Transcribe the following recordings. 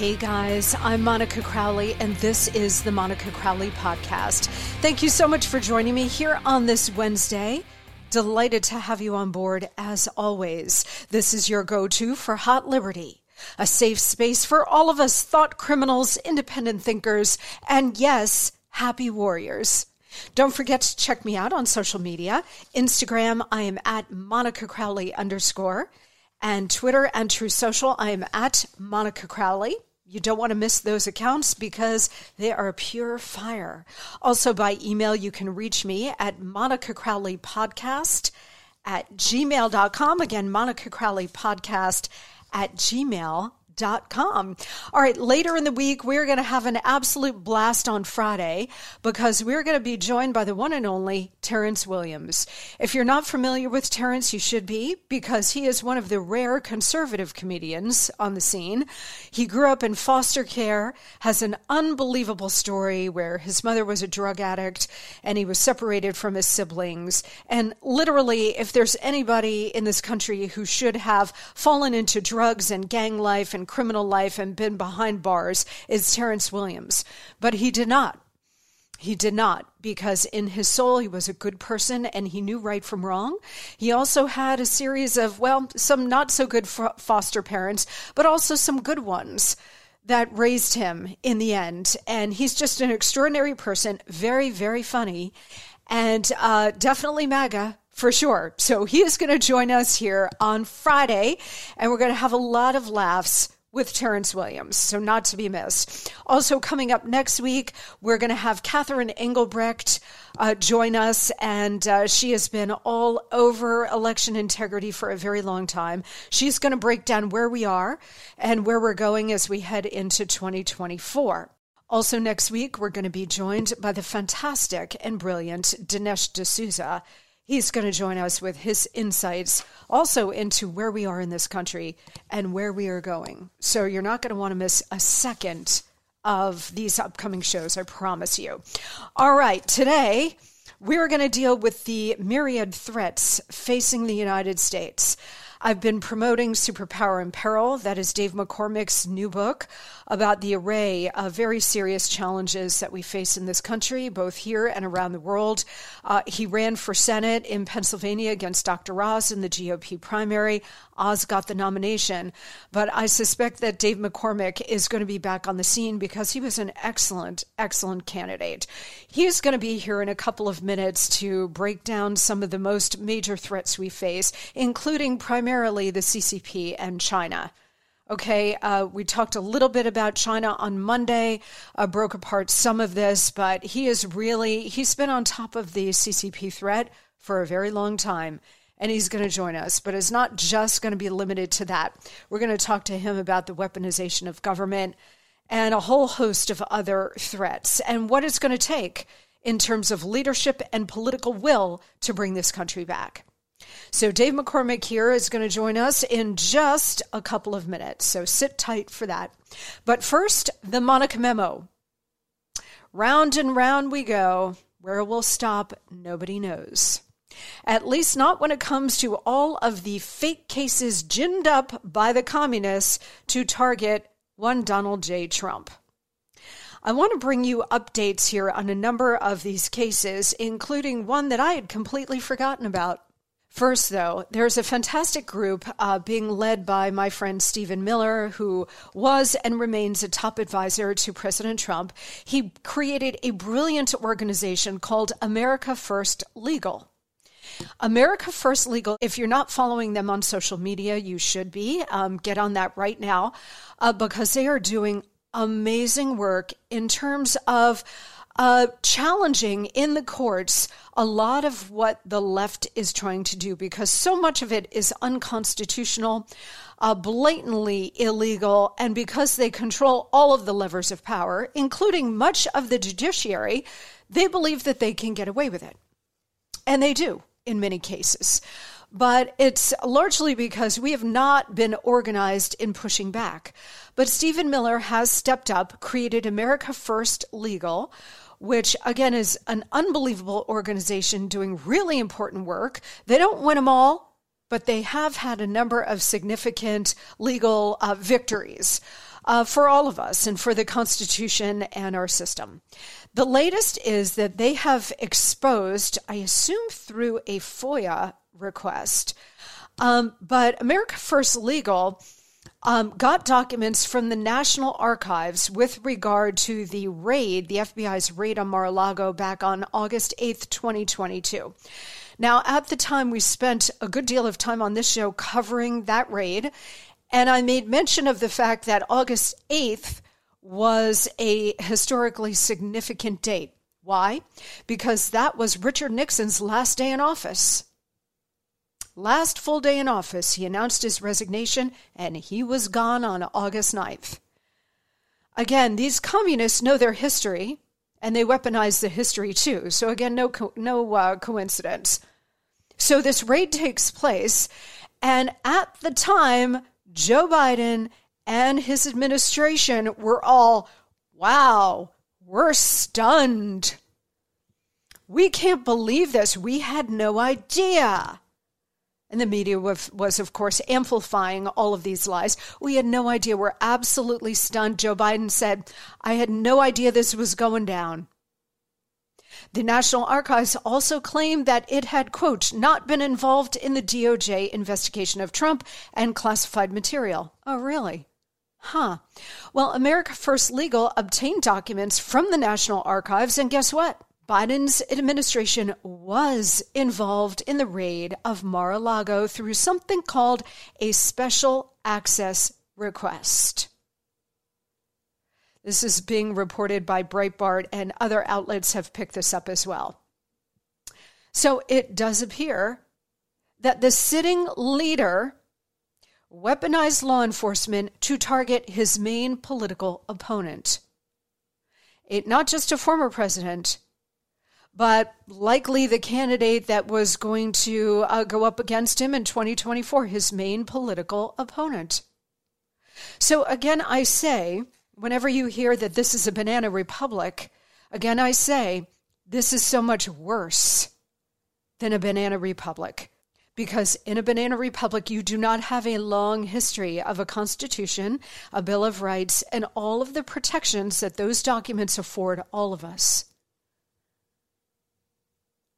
Hey guys, I'm Monica Crowley, and this is the Monica Crowley Podcast. Thank you so much for joining me here on this Wednesday. Delighted to have you on board as always. This is your go to for Hot Liberty, a safe space for all of us thought criminals, independent thinkers, and yes, happy warriors. Don't forget to check me out on social media. Instagram, I am at Monica Crowley underscore. And Twitter and Truth Social, I am at Monica Crowley. You don't want to miss those accounts because they are pure fire. Also, by email, you can reach me at Monica Crowley Podcast at gmail.com. Again, Monica Crowley Podcast at gmail.com com. All right, later in the week, we're going to have an absolute blast on Friday because we're going to be joined by the one and only Terrence Williams. If you're not familiar with Terrence, you should be because he is one of the rare conservative comedians on the scene. He grew up in foster care, has an unbelievable story where his mother was a drug addict and he was separated from his siblings. And literally, if there's anybody in this country who should have fallen into drugs and gang life and criminal life and been behind bars is Terrence Williams. But he did not. He did not, because in his soul, he was a good person and he knew right from wrong. He also had a series of, well, some not so good foster parents, but also some good ones that raised him in the end. And he's just an extraordinary person, very, very funny, and uh, definitely MAGA for sure. So he is going to join us here on Friday, and we're going to have a lot of laughs with Terrence Williams, so not to be missed. Also, coming up next week, we're going to have Catherine Engelbrecht uh, join us, and uh, she has been all over election integrity for a very long time. She's going to break down where we are and where we're going as we head into 2024. Also, next week, we're going to be joined by the fantastic and brilliant Dinesh D'Souza. He's going to join us with his insights also into where we are in this country and where we are going. So you're not going to want to miss a second of these upcoming shows, I promise you. All right, today we're going to deal with the myriad threats facing the United States. I've been promoting Superpower in Peril. That is Dave McCormick's new book about the array of very serious challenges that we face in this country, both here and around the world. Uh, he ran for Senate in Pennsylvania against Dr. Oz in the GOP primary. Oz got the nomination, but I suspect that Dave McCormick is going to be back on the scene because he was an excellent, excellent candidate. He's going to be here in a couple of minutes to break down some of the most major threats we face, including primarily the CCP and China. Okay, uh, we talked a little bit about China on Monday, uh, broke apart some of this, but he is really, he's been on top of the CCP threat for a very long time and he's going to join us. But it's not just going to be limited to that. We're going to talk to him about the weaponization of government and a whole host of other threats and what it's going to take in terms of leadership and political will to bring this country back. So, Dave McCormick here is going to join us in just a couple of minutes. So, sit tight for that. But first, the Monica Memo. Round and round we go. Where we'll stop, nobody knows. At least not when it comes to all of the fake cases ginned up by the communists to target one Donald J. Trump. I want to bring you updates here on a number of these cases, including one that I had completely forgotten about. First, though, there's a fantastic group uh, being led by my friend Stephen Miller, who was and remains a top advisor to President Trump. He created a brilliant organization called America First Legal. America First Legal, if you're not following them on social media, you should be. Um, get on that right now uh, because they are doing amazing work in terms of uh, challenging in the courts a lot of what the left is trying to do because so much of it is unconstitutional, uh, blatantly illegal, and because they control all of the levers of power, including much of the judiciary, they believe that they can get away with it. And they do in many cases. But it's largely because we have not been organized in pushing back. But Stephen Miller has stepped up, created America First Legal, which again is an unbelievable organization doing really important work. They don't win them all, but they have had a number of significant legal uh, victories uh, for all of us and for the Constitution and our system. The latest is that they have exposed, I assume through a FOIA request, um, but America First Legal. Um, got documents from the National Archives with regard to the raid, the FBI's raid on Mar a Lago back on August 8th, 2022. Now, at the time, we spent a good deal of time on this show covering that raid, and I made mention of the fact that August 8th was a historically significant date. Why? Because that was Richard Nixon's last day in office. Last full day in office, he announced his resignation and he was gone on August 9th. Again, these communists know their history and they weaponize the history too. So, again, no, co- no uh, coincidence. So, this raid takes place, and at the time, Joe Biden and his administration were all, wow, we're stunned. We can't believe this. We had no idea. And the media was, was, of course, amplifying all of these lies. We had no idea. We're absolutely stunned. Joe Biden said, I had no idea this was going down. The National Archives also claimed that it had, quote, not been involved in the DOJ investigation of Trump and classified material. Oh, really? Huh. Well, America First Legal obtained documents from the National Archives, and guess what? Biden's administration was involved in the raid of Mar a Lago through something called a special access request. This is being reported by Breitbart, and other outlets have picked this up as well. So it does appear that the sitting leader weaponized law enforcement to target his main political opponent. It, not just a former president, but likely the candidate that was going to uh, go up against him in 2024, his main political opponent. So, again, I say, whenever you hear that this is a banana republic, again, I say, this is so much worse than a banana republic because in a banana republic, you do not have a long history of a constitution, a Bill of Rights, and all of the protections that those documents afford all of us.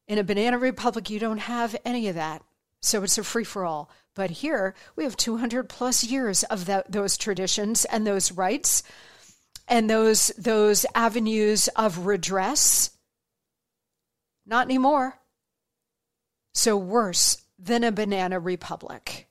In a banana republic, you don't have any of that. So it's a free for all. But here, we have 200 plus years of that, those traditions and those rights and those, those avenues of redress. Not anymore. So worse than a banana republic.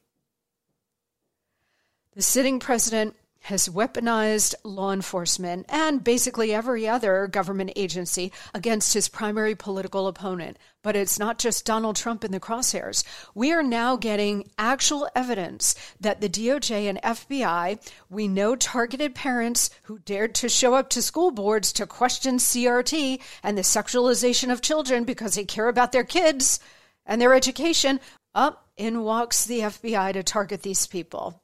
The sitting president has weaponized law enforcement and basically every other government agency against his primary political opponent. But it's not just Donald Trump in the crosshairs. We are now getting actual evidence that the DOJ and FBI, we know targeted parents who dared to show up to school boards to question CRT and the sexualization of children because they care about their kids and their education. Up in walks the FBI to target these people.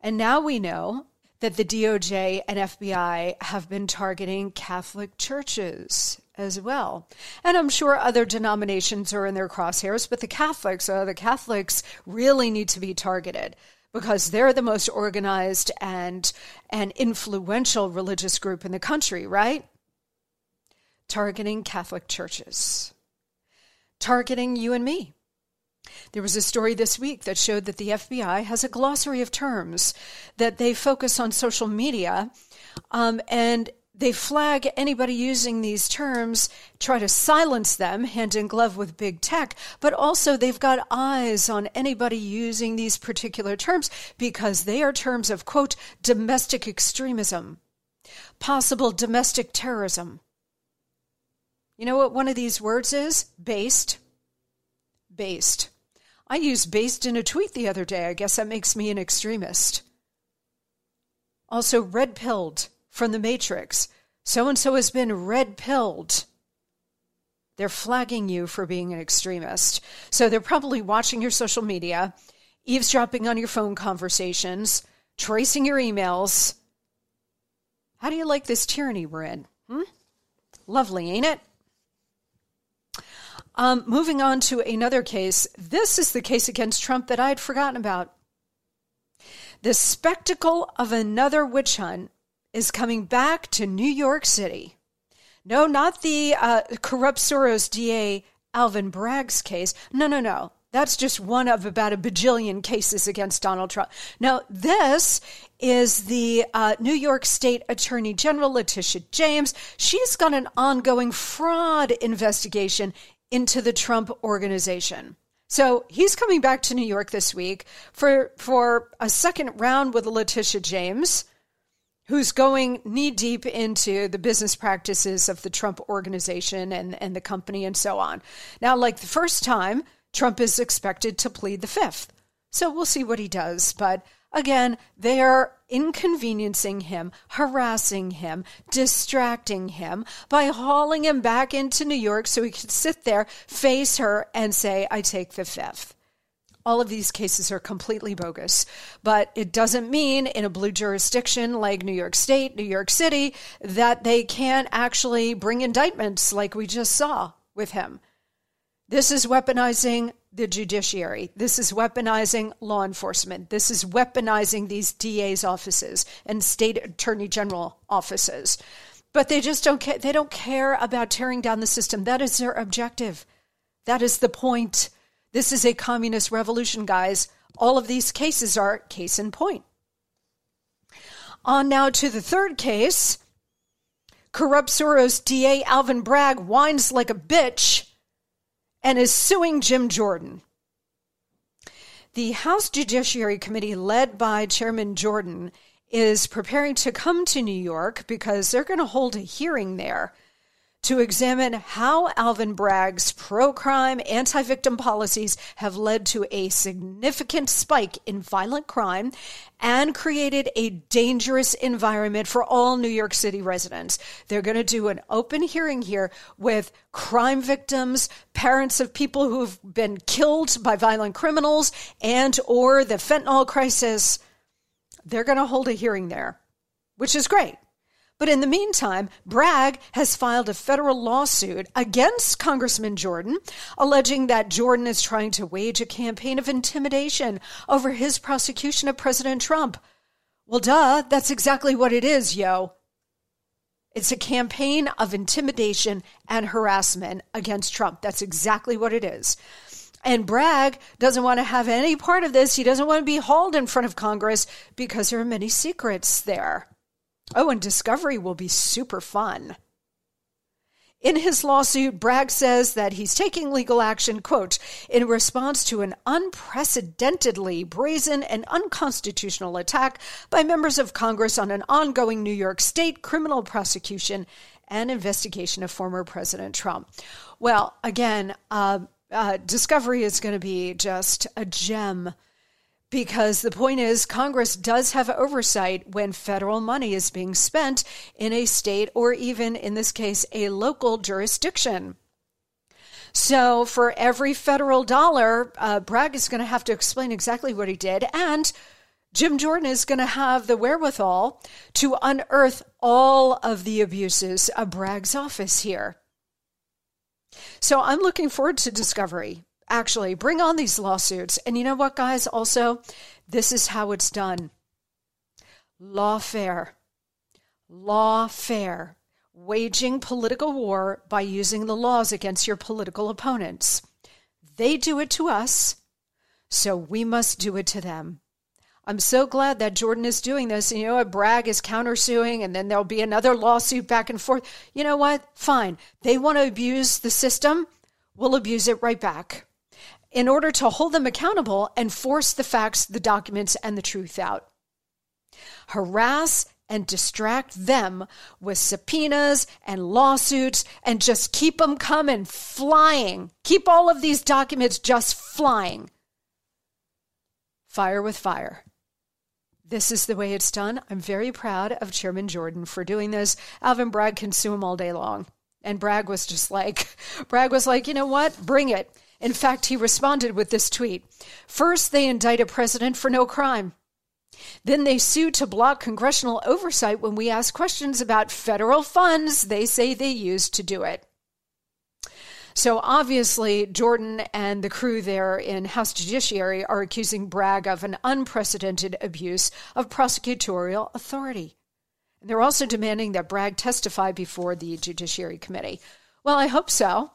And now we know that the DOJ and FBI have been targeting Catholic churches as well. And I'm sure other denominations are in their crosshairs, but the Catholics, uh, the Catholics really need to be targeted because they're the most organized and and influential religious group in the country, right? Targeting Catholic churches. Targeting you and me. There was a story this week that showed that the FBI has a glossary of terms that they focus on social media um, and they flag anybody using these terms, try to silence them hand in glove with big tech, but also they've got eyes on anybody using these particular terms because they are terms of, quote, domestic extremism, possible domestic terrorism. You know what one of these words is? Based. Based. I used based in a tweet the other day. I guess that makes me an extremist. Also, red pilled from the Matrix. So and so has been red pilled. They're flagging you for being an extremist. So they're probably watching your social media, eavesdropping on your phone conversations, tracing your emails. How do you like this tyranny we're in? Hmm? Lovely, ain't it? Um, moving on to another case. This is the case against Trump that I had forgotten about. The spectacle of another witch hunt is coming back to New York City. No, not the uh, corrupt Soros DA Alvin Bragg's case. No, no, no. That's just one of about a bajillion cases against Donald Trump. Now, this is the uh, New York State Attorney General Letitia James. She's got an ongoing fraud investigation into the Trump organization. So he's coming back to New York this week for, for a second round with Letitia James, who's going knee deep into the business practices of the Trump organization and, and the company and so on. Now, like the first time, Trump is expected to plead the fifth. So we'll see what he does. But Again, they are inconveniencing him, harassing him, distracting him by hauling him back into New York so he could sit there, face her, and say, I take the fifth. All of these cases are completely bogus, but it doesn't mean in a blue jurisdiction like New York State, New York City, that they can't actually bring indictments like we just saw with him. This is weaponizing the judiciary. This is weaponizing law enforcement. This is weaponizing these DA's offices and state attorney general offices. But they just don't care. They don't care about tearing down the system. That is their objective. That is the point. This is a communist revolution, guys. All of these cases are case in point. On now to the third case. Corrupt Soros DA Alvin Bragg whines like a bitch and is suing Jim Jordan. The House Judiciary Committee, led by Chairman Jordan, is preparing to come to New York because they're going to hold a hearing there to examine how Alvin Bragg's pro crime, anti victim policies have led to a significant spike in violent crime and created a dangerous environment for all New York City residents. They're going to do an open hearing here with crime victims, parents of people who've been killed by violent criminals and or the fentanyl crisis. They're going to hold a hearing there, which is great But in the meantime, Bragg has filed a federal lawsuit against Congressman Jordan, alleging that Jordan is trying to wage a campaign of intimidation over his prosecution of President Trump. Well, duh, that's exactly what it is, yo. It's a campaign of intimidation and harassment against Trump. That's exactly what it is. And Bragg doesn't want to have any part of this. He doesn't want to be hauled in front of Congress because there are many secrets there. Oh, and discovery will be super fun. In his lawsuit, Bragg says that he's taking legal action, quote, in response to an unprecedentedly brazen and unconstitutional attack by members of Congress on an ongoing New York State criminal prosecution and investigation of former President Trump. Well, again, uh, uh, discovery is going to be just a gem because the point is Congress does have oversight when federal money is being spent in a state or even in this case a local jurisdiction. So for every federal dollar, uh, Bragg is going to have to explain exactly what he did, and Jim Jordan is going to have the wherewithal to unearth all of the abuses of Bragg's office here. So I'm looking forward to discovery actually bring on these lawsuits. And you know what, guys? Also, this is how it's done lawfare. Lawfare. Waging political war by using the laws against your political opponents. They do it to us, so we must do it to them. I'm so glad that Jordan is doing this. And you know what? Bragg is countersuing, and then there'll be another lawsuit back and forth. You know what? Fine. They want to abuse the system. We'll abuse it right back in order to hold them accountable and force the facts, the documents, and the truth out. Harass and distract them with subpoenas and lawsuits and just keep them coming, flying. Keep all of these documents just flying. Fire with fire. This is the way it's done. I'm very proud of Chairman Jordan for doing this. Alvin Bragg can sue him all day long. And Bragg was just like, Bragg was like, you know what? Bring it. In fact, he responded with this tweet First, they indict a president for no crime. Then they sue to block congressional oversight when we ask questions about federal funds they say they used to do it. So obviously, Jordan and the crew there in House Judiciary are accusing Bragg of an unprecedented abuse of prosecutorial authority. And they're also demanding that Bragg testify before the Judiciary Committee. Well, I hope so.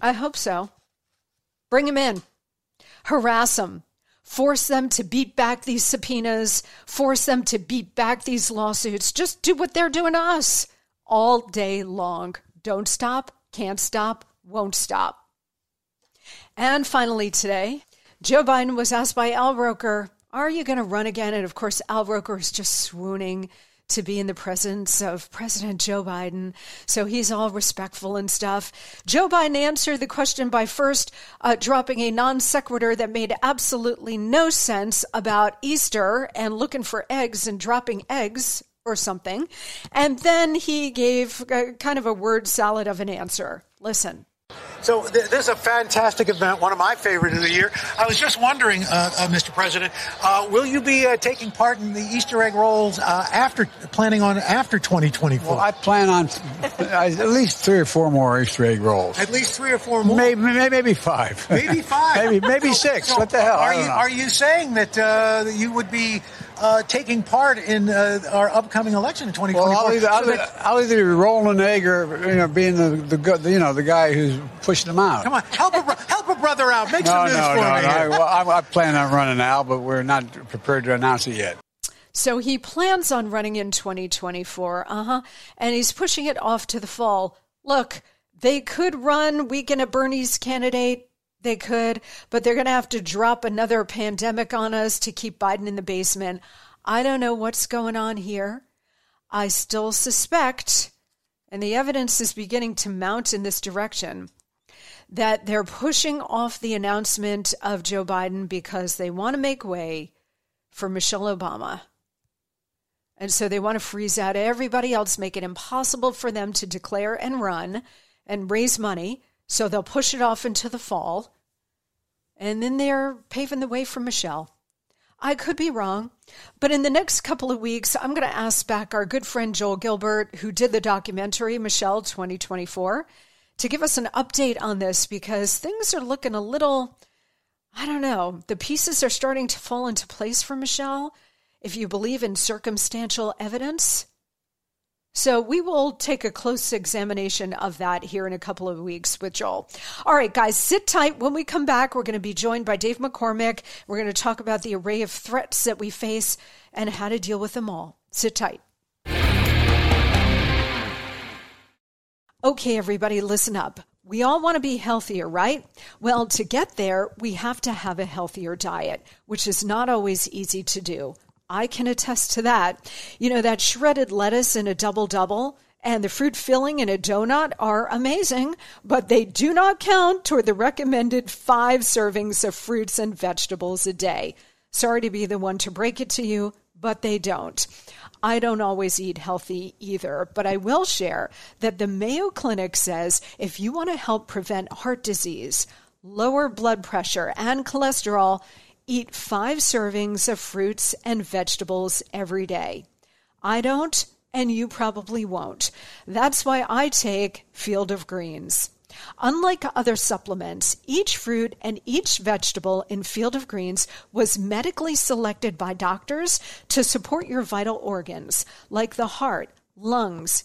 I hope so. Bring them in, harass them, force them to beat back these subpoenas, force them to beat back these lawsuits. Just do what they're doing to us all day long. Don't stop, can't stop, won't stop. And finally, today, Joe Biden was asked by Al Roker, Are you going to run again? And of course, Al Roker is just swooning to be in the presence of President Joe Biden. So he's all respectful and stuff. Joe Biden answered the question by first uh, dropping a non sequitur that made absolutely no sense about Easter and looking for eggs and dropping eggs or something. And then he gave a, kind of a word salad of an answer. Listen. So th- this is a fantastic event, one of my favorite of the year. I was just wondering, uh, uh, Mr. President, uh, will you be uh, taking part in the Easter egg rolls uh, after planning on after 2024? Well, I plan on at least three or four more Easter egg rolls. At least three or four more. Maybe, maybe five. Maybe five. maybe maybe six. So what the hell? Are you are you saying that uh, you would be uh, taking part in uh, our upcoming election in 2024. Well, I'll either, I'll, either, I'll either be rolling an egg or you know being the, the you know the guy who's pushing them out. Come on, help a help a brother out. Make no, some news no, for no, me. No, here. well, I, I plan on running now, but we're not prepared to announce it yet. So he plans on running in 2024. Uh huh. And he's pushing it off to the fall. Look, they could run weekend at Bernie's candidate they could, but they're going to have to drop another pandemic on us to keep Biden in the basement. I don't know what's going on here. I still suspect, and the evidence is beginning to mount in this direction, that they're pushing off the announcement of Joe Biden because they want to make way for Michelle Obama. And so they want to freeze out everybody else, make it impossible for them to declare and run and raise money. So they'll push it off into the fall. And then they're paving the way for Michelle. I could be wrong. But in the next couple of weeks, I'm going to ask back our good friend Joel Gilbert, who did the documentary Michelle 2024, to give us an update on this because things are looking a little, I don't know, the pieces are starting to fall into place for Michelle. If you believe in circumstantial evidence, so we will take a close examination of that here in a couple of weeks with Joel. All right, guys, sit tight. When we come back, we're going to be joined by Dave McCormick. We're going to talk about the array of threats that we face and how to deal with them all. Sit tight. Okay, everybody, listen up. We all want to be healthier, right? Well, to get there, we have to have a healthier diet, which is not always easy to do. I can attest to that. You know, that shredded lettuce in a double double and the fruit filling in a donut are amazing, but they do not count toward the recommended five servings of fruits and vegetables a day. Sorry to be the one to break it to you, but they don't. I don't always eat healthy either, but I will share that the Mayo Clinic says if you want to help prevent heart disease, lower blood pressure, and cholesterol, Eat five servings of fruits and vegetables every day. I don't, and you probably won't. That's why I take Field of Greens. Unlike other supplements, each fruit and each vegetable in Field of Greens was medically selected by doctors to support your vital organs, like the heart, lungs,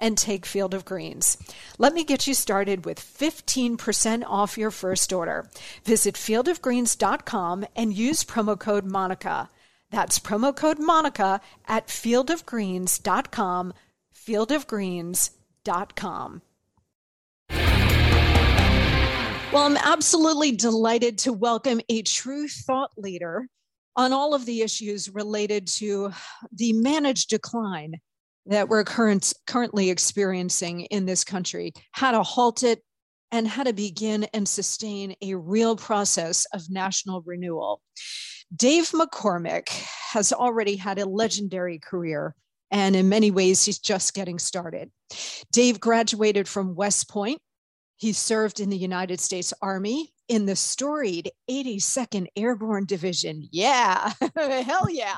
and take Field of Greens. Let me get you started with 15% off your first order. Visit fieldofgreens.com and use promo code Monica. That's promo code Monica at fieldofgreens.com, fieldofgreens.com. Well, I'm absolutely delighted to welcome a true thought leader on all of the issues related to the managed decline that we're current, currently experiencing in this country, how to halt it, and how to begin and sustain a real process of national renewal. Dave McCormick has already had a legendary career, and in many ways, he's just getting started. Dave graduated from West Point. He served in the United States Army in the storied 82nd Airborne Division. Yeah, hell yeah.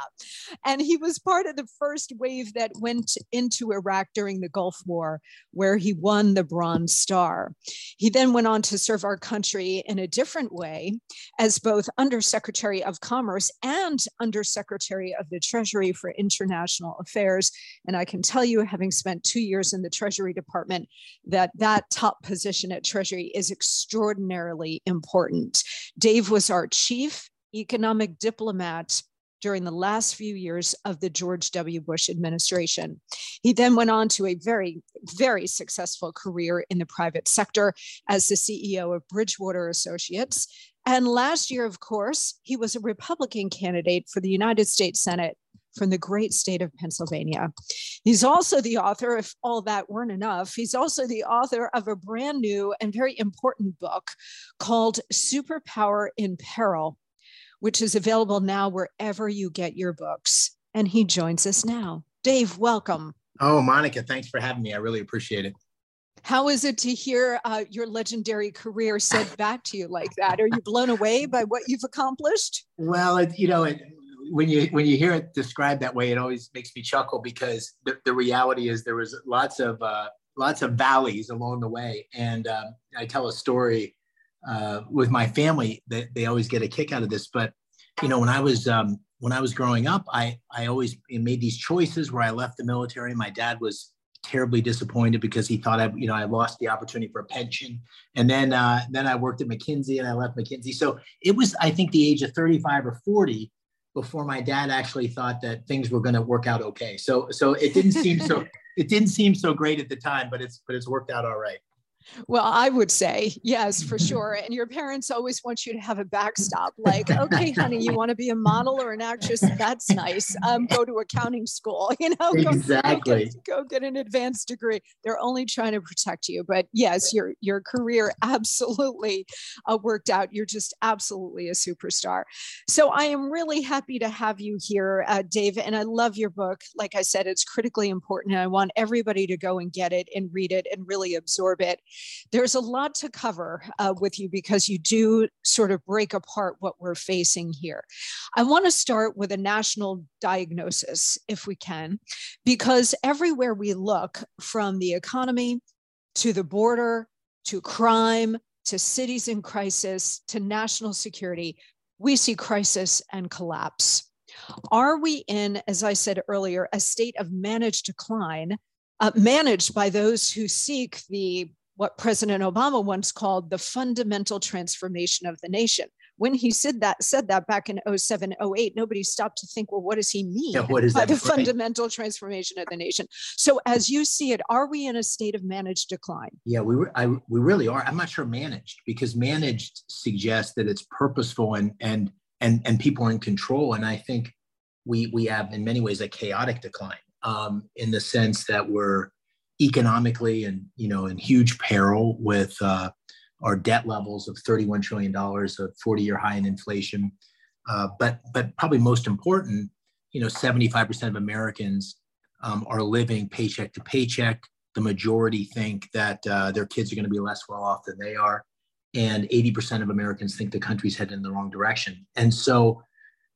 And he was part of the first wave that went into Iraq during the Gulf War, where he won the Bronze Star. He then went on to serve our country in a different way as both Undersecretary of Commerce and Undersecretary of the Treasury for International Affairs. And I can tell you, having spent two years in the Treasury Department, that that top position at Treasury is extraordinarily important important. Dave was our chief economic diplomat during the last few years of the George W. Bush administration. He then went on to a very, very successful career in the private sector as the CEO of Bridgewater Associates. And last year, of course, he was a Republican candidate for the United States Senate from the great state of Pennsylvania. He's also the author, if all that weren't enough, he's also the author of a brand new and very important book called Superpower in Peril, which is available now wherever you get your books. And he joins us now. Dave, welcome. Oh, Monica, thanks for having me. I really appreciate it. How is it to hear uh, your legendary career said back to you like that? Are you blown away by what you've accomplished? Well, it, you know, it, when you when you hear it described that way, it always makes me chuckle because the, the reality is there was lots of uh, lots of valleys along the way, and um, I tell a story uh, with my family that they always get a kick out of this. But you know, when I was um, when I was growing up, I I always made these choices where I left the military. My dad was terribly disappointed because he thought I, you know, I lost the opportunity for a pension. And then, uh, then I worked at McKinsey and I left McKinsey. So it was, I think, the age of 35 or 40 before my dad actually thought that things were going to work out okay. So so it didn't seem so it didn't seem so great at the time, but it's but it's worked out all right. Well, I would say yes, for sure. And your parents always want you to have a backstop. Like, okay, honey, you want to be a model or an actress? That's nice. Um, go to accounting school. You know, exactly. Go, go, get an advanced degree. They're only trying to protect you. But yes, your your career absolutely uh, worked out. You're just absolutely a superstar. So I am really happy to have you here, uh, Dave. And I love your book. Like I said, it's critically important, and I want everybody to go and get it and read it and really absorb it. There's a lot to cover uh, with you because you do sort of break apart what we're facing here. I want to start with a national diagnosis, if we can, because everywhere we look, from the economy to the border to crime to cities in crisis to national security, we see crisis and collapse. Are we in, as I said earlier, a state of managed decline, uh, managed by those who seek the what President Obama once called the fundamental transformation of the nation. When he said that, said that back in 07, 08, nobody stopped to think, well, what does he mean yeah, what is by the right. fundamental transformation of the nation? So as you see it, are we in a state of managed decline? Yeah, we, I, we really are. I'm not sure managed because managed suggests that it's purposeful and, and, and, and people are in control. And I think we, we have in many ways a chaotic decline um, in the sense that we're, economically and you know in huge peril with uh, our debt levels of 31 trillion dollars, a 40-year high in inflation. Uh, but but probably most important, you know, 75% of Americans um, are living paycheck to paycheck. The majority think that uh, their kids are going to be less well off than they are, and 80% of Americans think the country's headed in the wrong direction. And so,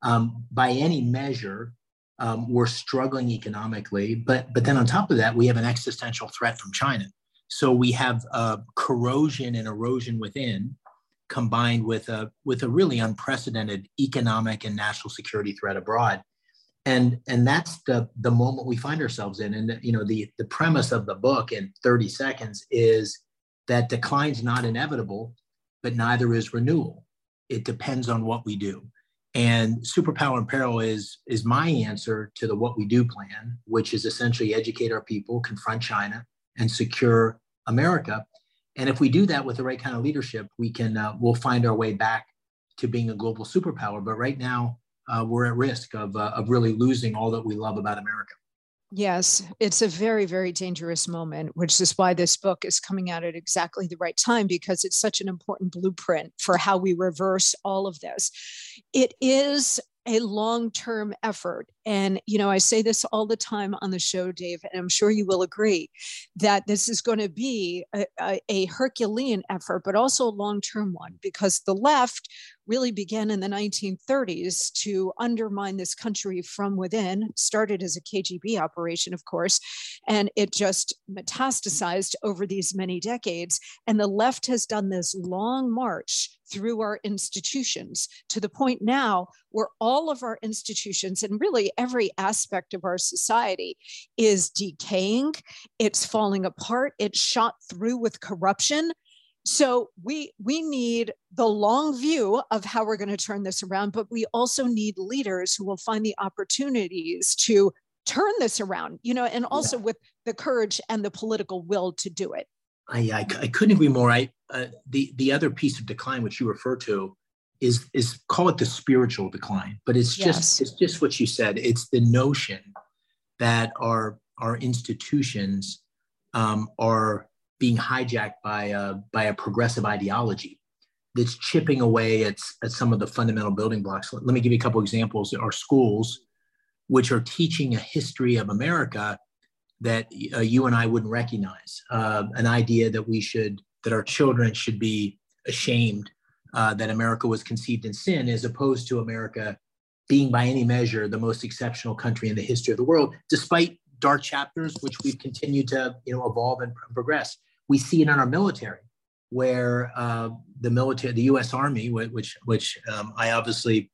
um, by any measure, um, we're struggling economically, but but then on top of that, we have an existential threat from China. So we have uh, corrosion and erosion within, combined with a with a really unprecedented economic and national security threat abroad, and and that's the the moment we find ourselves in. And you know the the premise of the book in 30 seconds is that decline's not inevitable, but neither is renewal. It depends on what we do. And superpower in peril is is my answer to the what we do plan, which is essentially educate our people, confront China, and secure America. And if we do that with the right kind of leadership, we can uh, we'll find our way back to being a global superpower. But right now, uh, we're at risk of uh, of really losing all that we love about America. Yes, it's a very, very dangerous moment, which is why this book is coming out at exactly the right time because it's such an important blueprint for how we reverse all of this. It is a long term effort. And, you know, I say this all the time on the show, Dave, and I'm sure you will agree that this is going to be a, a, Herculean effort, but also a long term one because the left really began in the 1930s to undermine this country from within, started as a KGB operation, of course, and it just metastasized over these many decades. And the left has done this long march through our institutions to the point now where all of our institutions and really every aspect of our society is decaying, it's falling apart, it's shot through with corruption. So we we need the long view of how we're going to turn this around, but we also need leaders who will find the opportunities to turn this around, you know, and also yeah. with the courage and the political will to do it. I, I, I couldn't agree more. I uh, the the other piece of decline which you refer to is is call it the spiritual decline, but it's just yes. it's just what you said. It's the notion that our our institutions um, are being hijacked by a by a progressive ideology that's chipping away at, at some of the fundamental building blocks. Let, let me give you a couple examples. Our schools, which are teaching a history of America that uh, you and I wouldn't recognize, uh, an idea that we should that our children should be ashamed uh, that America was conceived in sin, as opposed to America being, by any measure, the most exceptional country in the history of the world, despite dark chapters which we've continued to you know evolve and progress. We see it in our military, where uh, the military, the U.S. Army, which which um, I obviously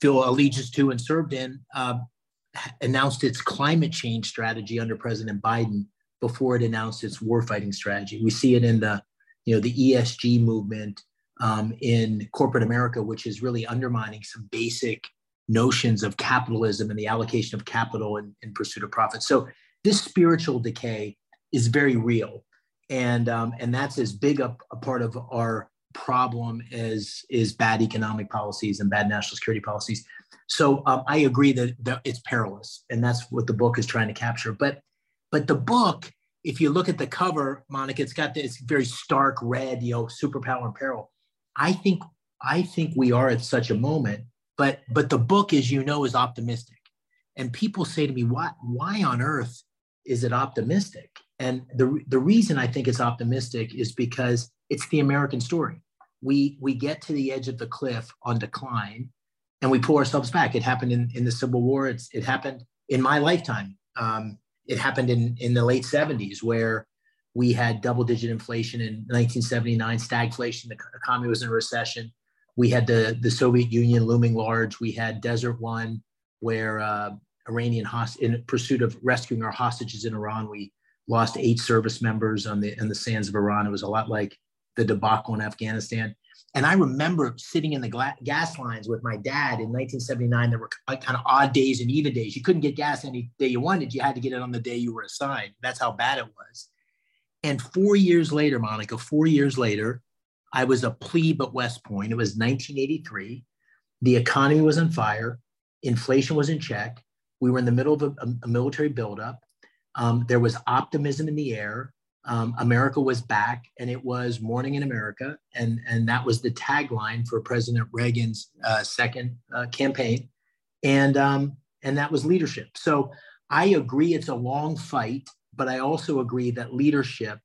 feel allegiance to and served in, uh, announced its climate change strategy under President Biden before it announced its warfighting strategy. We see it in the you know the ESG movement um, in corporate America, which is really undermining some basic notions of capitalism and the allocation of capital in, in pursuit of profit. So this spiritual decay is very real. and um, and that's as big a, a part of our problem as is bad economic policies and bad national security policies. So um, I agree that, that it's perilous, and that's what the book is trying to capture. But but the book, if you look at the cover, Monica, it's got this very stark red, you know, superpower in peril. I think I think we are at such a moment, but but the book, as you know, is optimistic. And people say to me, why, why on earth is it optimistic? And the, the reason I think it's optimistic is because it's the American story. We, we get to the edge of the cliff on decline and we pull ourselves back. It happened in, in the Civil War. It's, it happened in my lifetime. Um, it happened in, in the late 70s where we had double digit inflation in 1979, stagflation, the economy was in a recession. We had the, the Soviet Union looming large. We had Desert One, where uh, Iranian host in pursuit of rescuing our hostages in Iran, we lost eight service members on the in the sands of Iran. It was a lot like the debacle in Afghanistan. And I remember sitting in the gla- gas lines with my dad in 1979. There were kind of odd days and even days. You couldn't get gas any day you wanted. You had to get it on the day you were assigned. That's how bad it was. And four years later, Monica, four years later, I was a plebe at West Point. It was 1983. The economy was on fire. Inflation was in check. We were in the middle of a, a military buildup. Um, there was optimism in the air. Um, America was back, and it was morning in America, and and that was the tagline for President Reagan's uh, second uh, campaign, and um, and that was leadership. So I agree, it's a long fight, but I also agree that leadership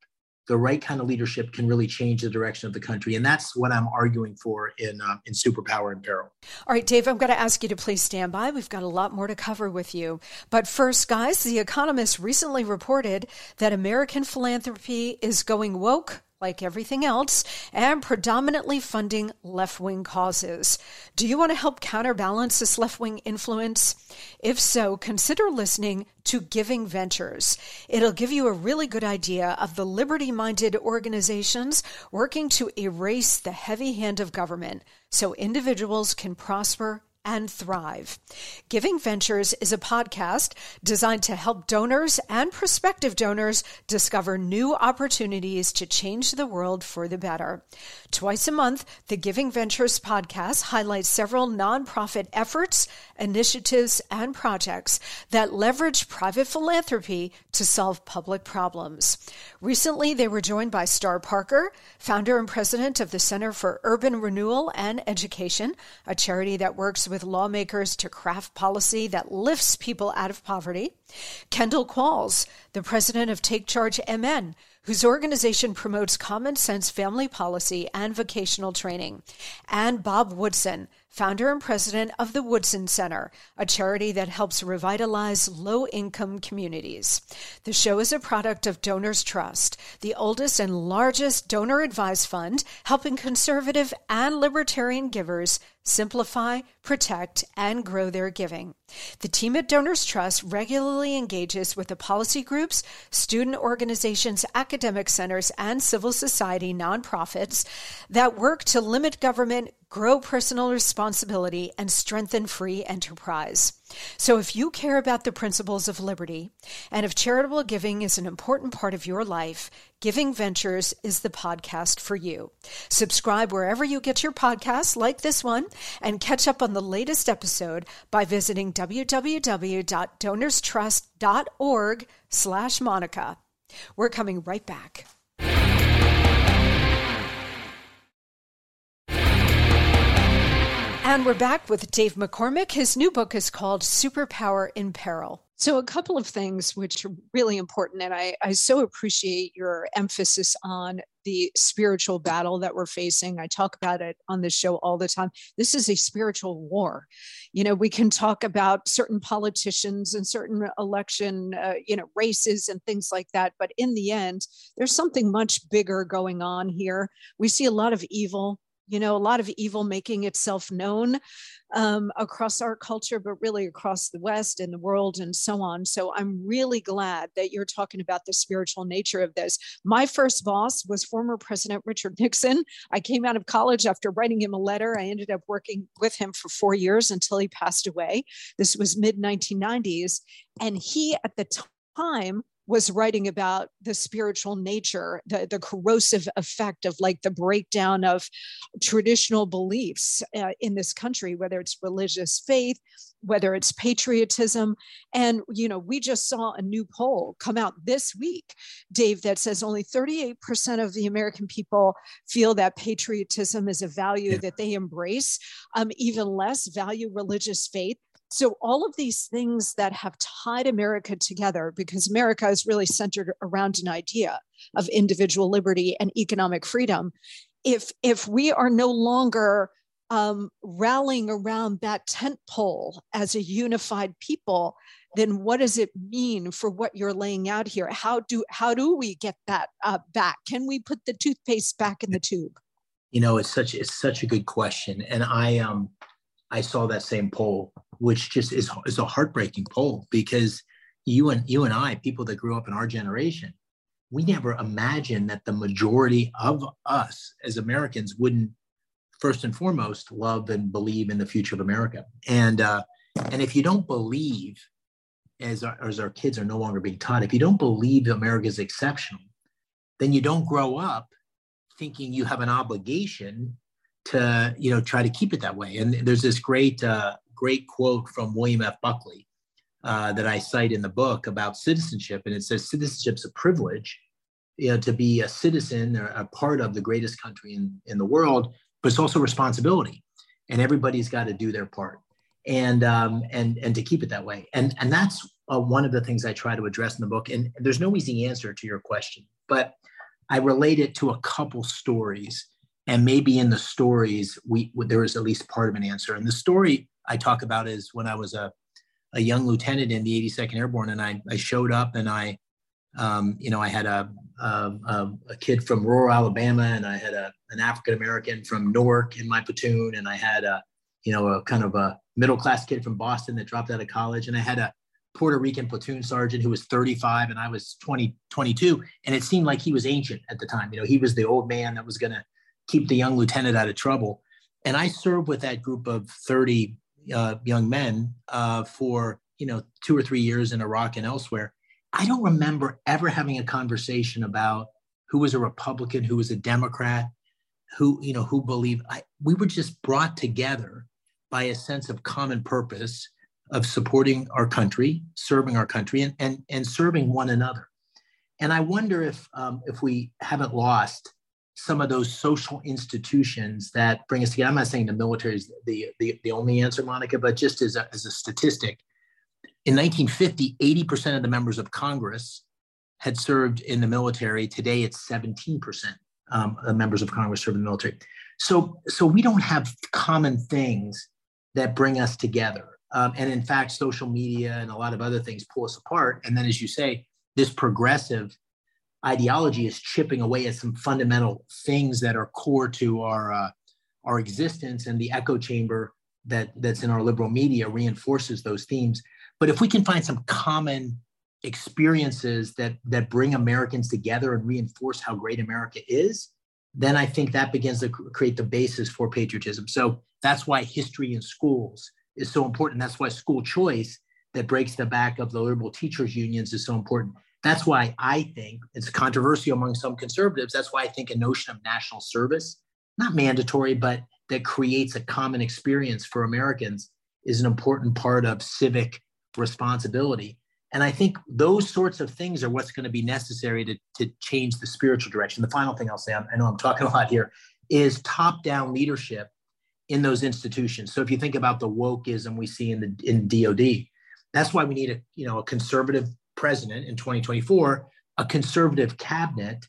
the right kind of leadership can really change the direction of the country. And that's what I'm arguing for in, uh, in Superpower in Peril. All right, Dave, I'm going to ask you to please stand by. We've got a lot more to cover with you. But first, guys, The Economist recently reported that American philanthropy is going woke like everything else, and predominantly funding left wing causes. Do you want to help counterbalance this left wing influence? If so, consider listening to Giving Ventures. It'll give you a really good idea of the liberty minded organizations working to erase the heavy hand of government so individuals can prosper and thrive. Giving Ventures is a podcast designed to help donors and prospective donors discover new opportunities to change the world for the better. Twice a month, the Giving Ventures podcast highlights several nonprofit efforts, initiatives, and projects that leverage private philanthropy to solve public problems. Recently, they were joined by Star Parker, founder and president of the Center for Urban Renewal and Education, a charity that works with lawmakers to craft policy that lifts people out of poverty. Kendall Qualls, the president of Take Charge MN, whose organization promotes common sense family policy and vocational training. And Bob Woodson, founder and president of the Woodson Center, a charity that helps revitalize low income communities. The show is a product of Donors Trust, the oldest and largest donor advised fund, helping conservative and libertarian givers simplify, protect, and grow their giving. The team at Donors Trust regularly engages with the policy groups, student organizations, academic centers, and civil society nonprofits that work to limit government, grow personal responsibility, and strengthen free enterprise. So, if you care about the principles of liberty, and if charitable giving is an important part of your life, Giving Ventures is the podcast for you. Subscribe wherever you get your podcasts, like this one, and catch up on the latest episode by visiting www.donorstrust.org slash Monica. We're coming right back. And we're back with Dave McCormick. His new book is called Superpower in Peril. So, a couple of things which are really important, and I, I so appreciate your emphasis on the spiritual battle that we're facing. I talk about it on this show all the time. This is a spiritual war. You know, we can talk about certain politicians and certain election, uh, you know, races and things like that. But in the end, there's something much bigger going on here. We see a lot of evil you know, a lot of evil making itself known um, across our culture, but really across the West and the world and so on. So I'm really glad that you're talking about the spiritual nature of this. My first boss was former President Richard Nixon. I came out of college after writing him a letter. I ended up working with him for four years until he passed away. This was mid 1990s. And he, at the time, was writing about the spiritual nature, the, the corrosive effect of like the breakdown of traditional beliefs uh, in this country, whether it's religious faith, whether it's patriotism. And, you know, we just saw a new poll come out this week, Dave, that says only 38% of the American people feel that patriotism is a value yeah. that they embrace, um, even less value religious faith. So, all of these things that have tied America together, because America is really centered around an idea of individual liberty and economic freedom. If, if we are no longer um, rallying around that tent pole as a unified people, then what does it mean for what you're laying out here? How do how do we get that uh, back? Can we put the toothpaste back in the tube? You know, it's such it's such a good question, and I um I saw that same poll, which just is is a heartbreaking poll because you and you and I, people that grew up in our generation, we never imagined that the majority of us as Americans wouldn't first and foremost love and believe in the future of America. And uh, and if you don't believe, as our, as our kids are no longer being taught, if you don't believe America is exceptional, then you don't grow up thinking you have an obligation to you know try to keep it that way. And there's this great uh, great quote from William F. Buckley uh, that I cite in the book about citizenship, and it says citizenship's a privilege. You know, to be a citizen or a part of the greatest country in, in the world, but it's also responsibility, and everybody's got to do their part, and um, and and to keep it that way. And and that's uh, one of the things I try to address in the book. And there's no easy answer to your question, but I relate it to a couple stories and maybe in the stories we there is at least part of an answer and the story i talk about is when i was a, a young lieutenant in the 82nd airborne and i, I showed up and i um, you know i had a, a, a, kid from rural alabama and i had a, an african american from newark in my platoon and i had a you know a kind of a middle class kid from boston that dropped out of college and i had a Puerto Rican platoon sergeant who was 35 and I was 20, 22. And it seemed like he was ancient at the time. You know, he was the old man that was going to keep the young lieutenant out of trouble. And I served with that group of 30 uh, young men uh, for you know two or three years in Iraq and elsewhere. I don't remember ever having a conversation about who was a Republican, who was a Democrat, who you know who believed. I, we were just brought together by a sense of common purpose of supporting our country, serving our country, and and, and serving one another. And I wonder if um, if we haven't lost some of those social institutions that bring us together. I'm not saying the military is the, the, the only answer, Monica, but just as a, as a statistic, in 1950, 80% of the members of Congress had served in the military. Today, it's 17% um, of members of Congress serve in the military. So, so we don't have common things that bring us together. Um, and in fact, social media and a lot of other things pull us apart. And then, as you say, this progressive ideology is chipping away at some fundamental things that are core to our uh, our existence and the echo chamber that that's in our liberal media reinforces those themes. But if we can find some common experiences that that bring americans together and reinforce how great america is then i think that begins to create the basis for patriotism. So that's why history in schools is so important. That's why school choice that breaks the back of the liberal teachers unions is so important that's why I think it's controversial among some conservatives. That's why I think a notion of national service, not mandatory, but that creates a common experience for Americans, is an important part of civic responsibility. And I think those sorts of things are what's going to be necessary to, to change the spiritual direction. The final thing I'll say, I know I'm talking a lot here, is top down leadership in those institutions. So if you think about the wokeism we see in the in DOD, that's why we need a you know a conservative president in 2024 a conservative cabinet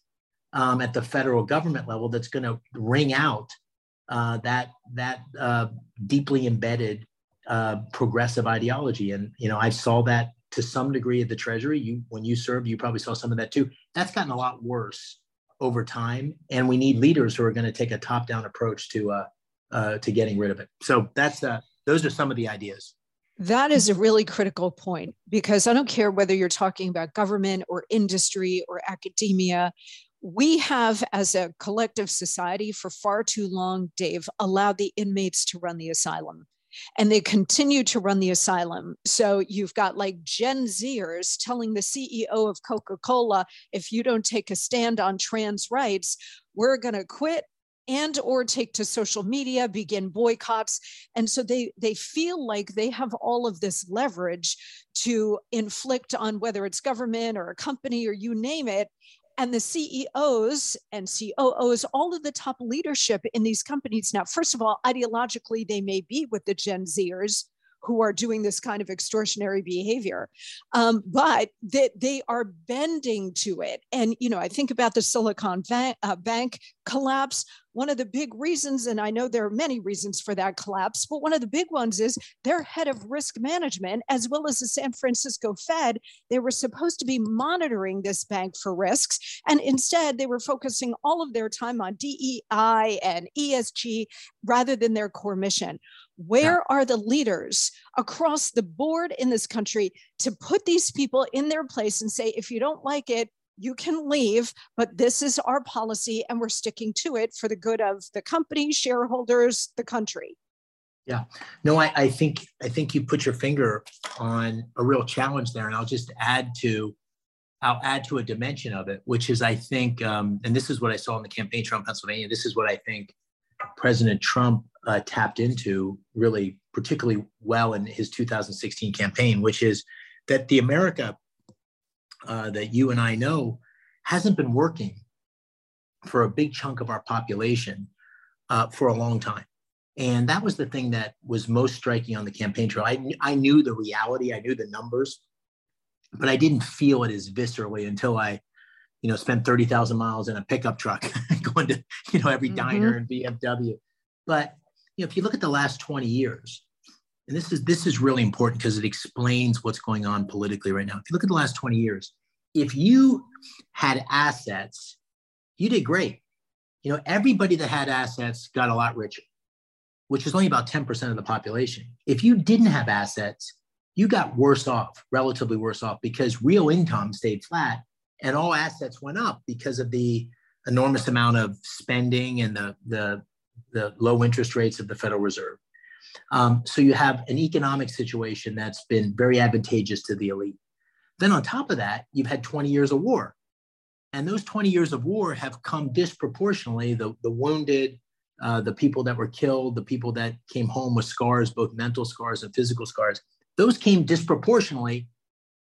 um, at the federal government level that's going to wring out uh, that that uh, deeply embedded uh, progressive ideology. And you know, I saw that to some degree at the Treasury. You, when you served, you probably saw some of that too. That's gotten a lot worse over time, and we need leaders who are going to take a top-down approach to uh, uh, to getting rid of it. So that's those are some of the ideas. That is a really critical point because I don't care whether you're talking about government or industry or academia. We have, as a collective society, for far too long, Dave, allowed the inmates to run the asylum. and they continue to run the asylum. So you've got like Gen Zers telling the CEO of Coca Cola, if you don't take a stand on trans rights, we're going to quit and or take to social media begin boycotts. And so they they feel like they have all of this leverage to inflict on whether it's government or a company or you name it. And the CEOs and COOs, all of the top leadership in these companies now, first of all, ideologically, they may be with the Gen Zers who are doing this kind of extortionary behavior, um, but that they, they, are bending to it. And, you know, I think about the Silicon Bank, uh, Bank collapse one of the big reasons, and I know there are many reasons for that collapse, but one of the big ones is their head of risk management, as well as the San Francisco Fed, they were supposed to be monitoring this bank for risks. And instead, they were focusing all of their time on DEI and ESG rather than their core mission. Where yeah. are the leaders across the board in this country to put these people in their place and say, if you don't like it, you can leave, but this is our policy and we're sticking to it for the good of the company, shareholders, the country. Yeah, no, I, I think I think you put your finger on a real challenge there, and I'll just add to, I'll add to a dimension of it, which is I think, um, and this is what I saw in the campaign trail in Pennsylvania. This is what I think President Trump uh, tapped into really particularly well in his 2016 campaign, which is that the America uh, that you and I know hasn't been working for a big chunk of our population uh, for a long time. And that was the thing that was most striking on the campaign trail. I, I knew the reality, I knew the numbers, but I didn't feel it as viscerally until I, you know, spent 30,000 miles in a pickup truck going to, you know, every mm-hmm. diner and VFW. But, you know, if you look at the last 20 years, and this is this is really important because it explains what's going on politically right now. If you look at the last 20 years, if you had assets, you did great. You know, everybody that had assets got a lot richer, which is only about 10% of the population. If you didn't have assets, you got worse off, relatively worse off, because real income stayed flat and all assets went up because of the enormous amount of spending and the, the, the low interest rates of the Federal Reserve. Um, so you have an economic situation that's been very advantageous to the elite. Then on top of that, you've had 20 years of war. And those 20 years of war have come disproportionately, the, the wounded, uh, the people that were killed, the people that came home with scars, both mental scars and physical scars, those came disproportionately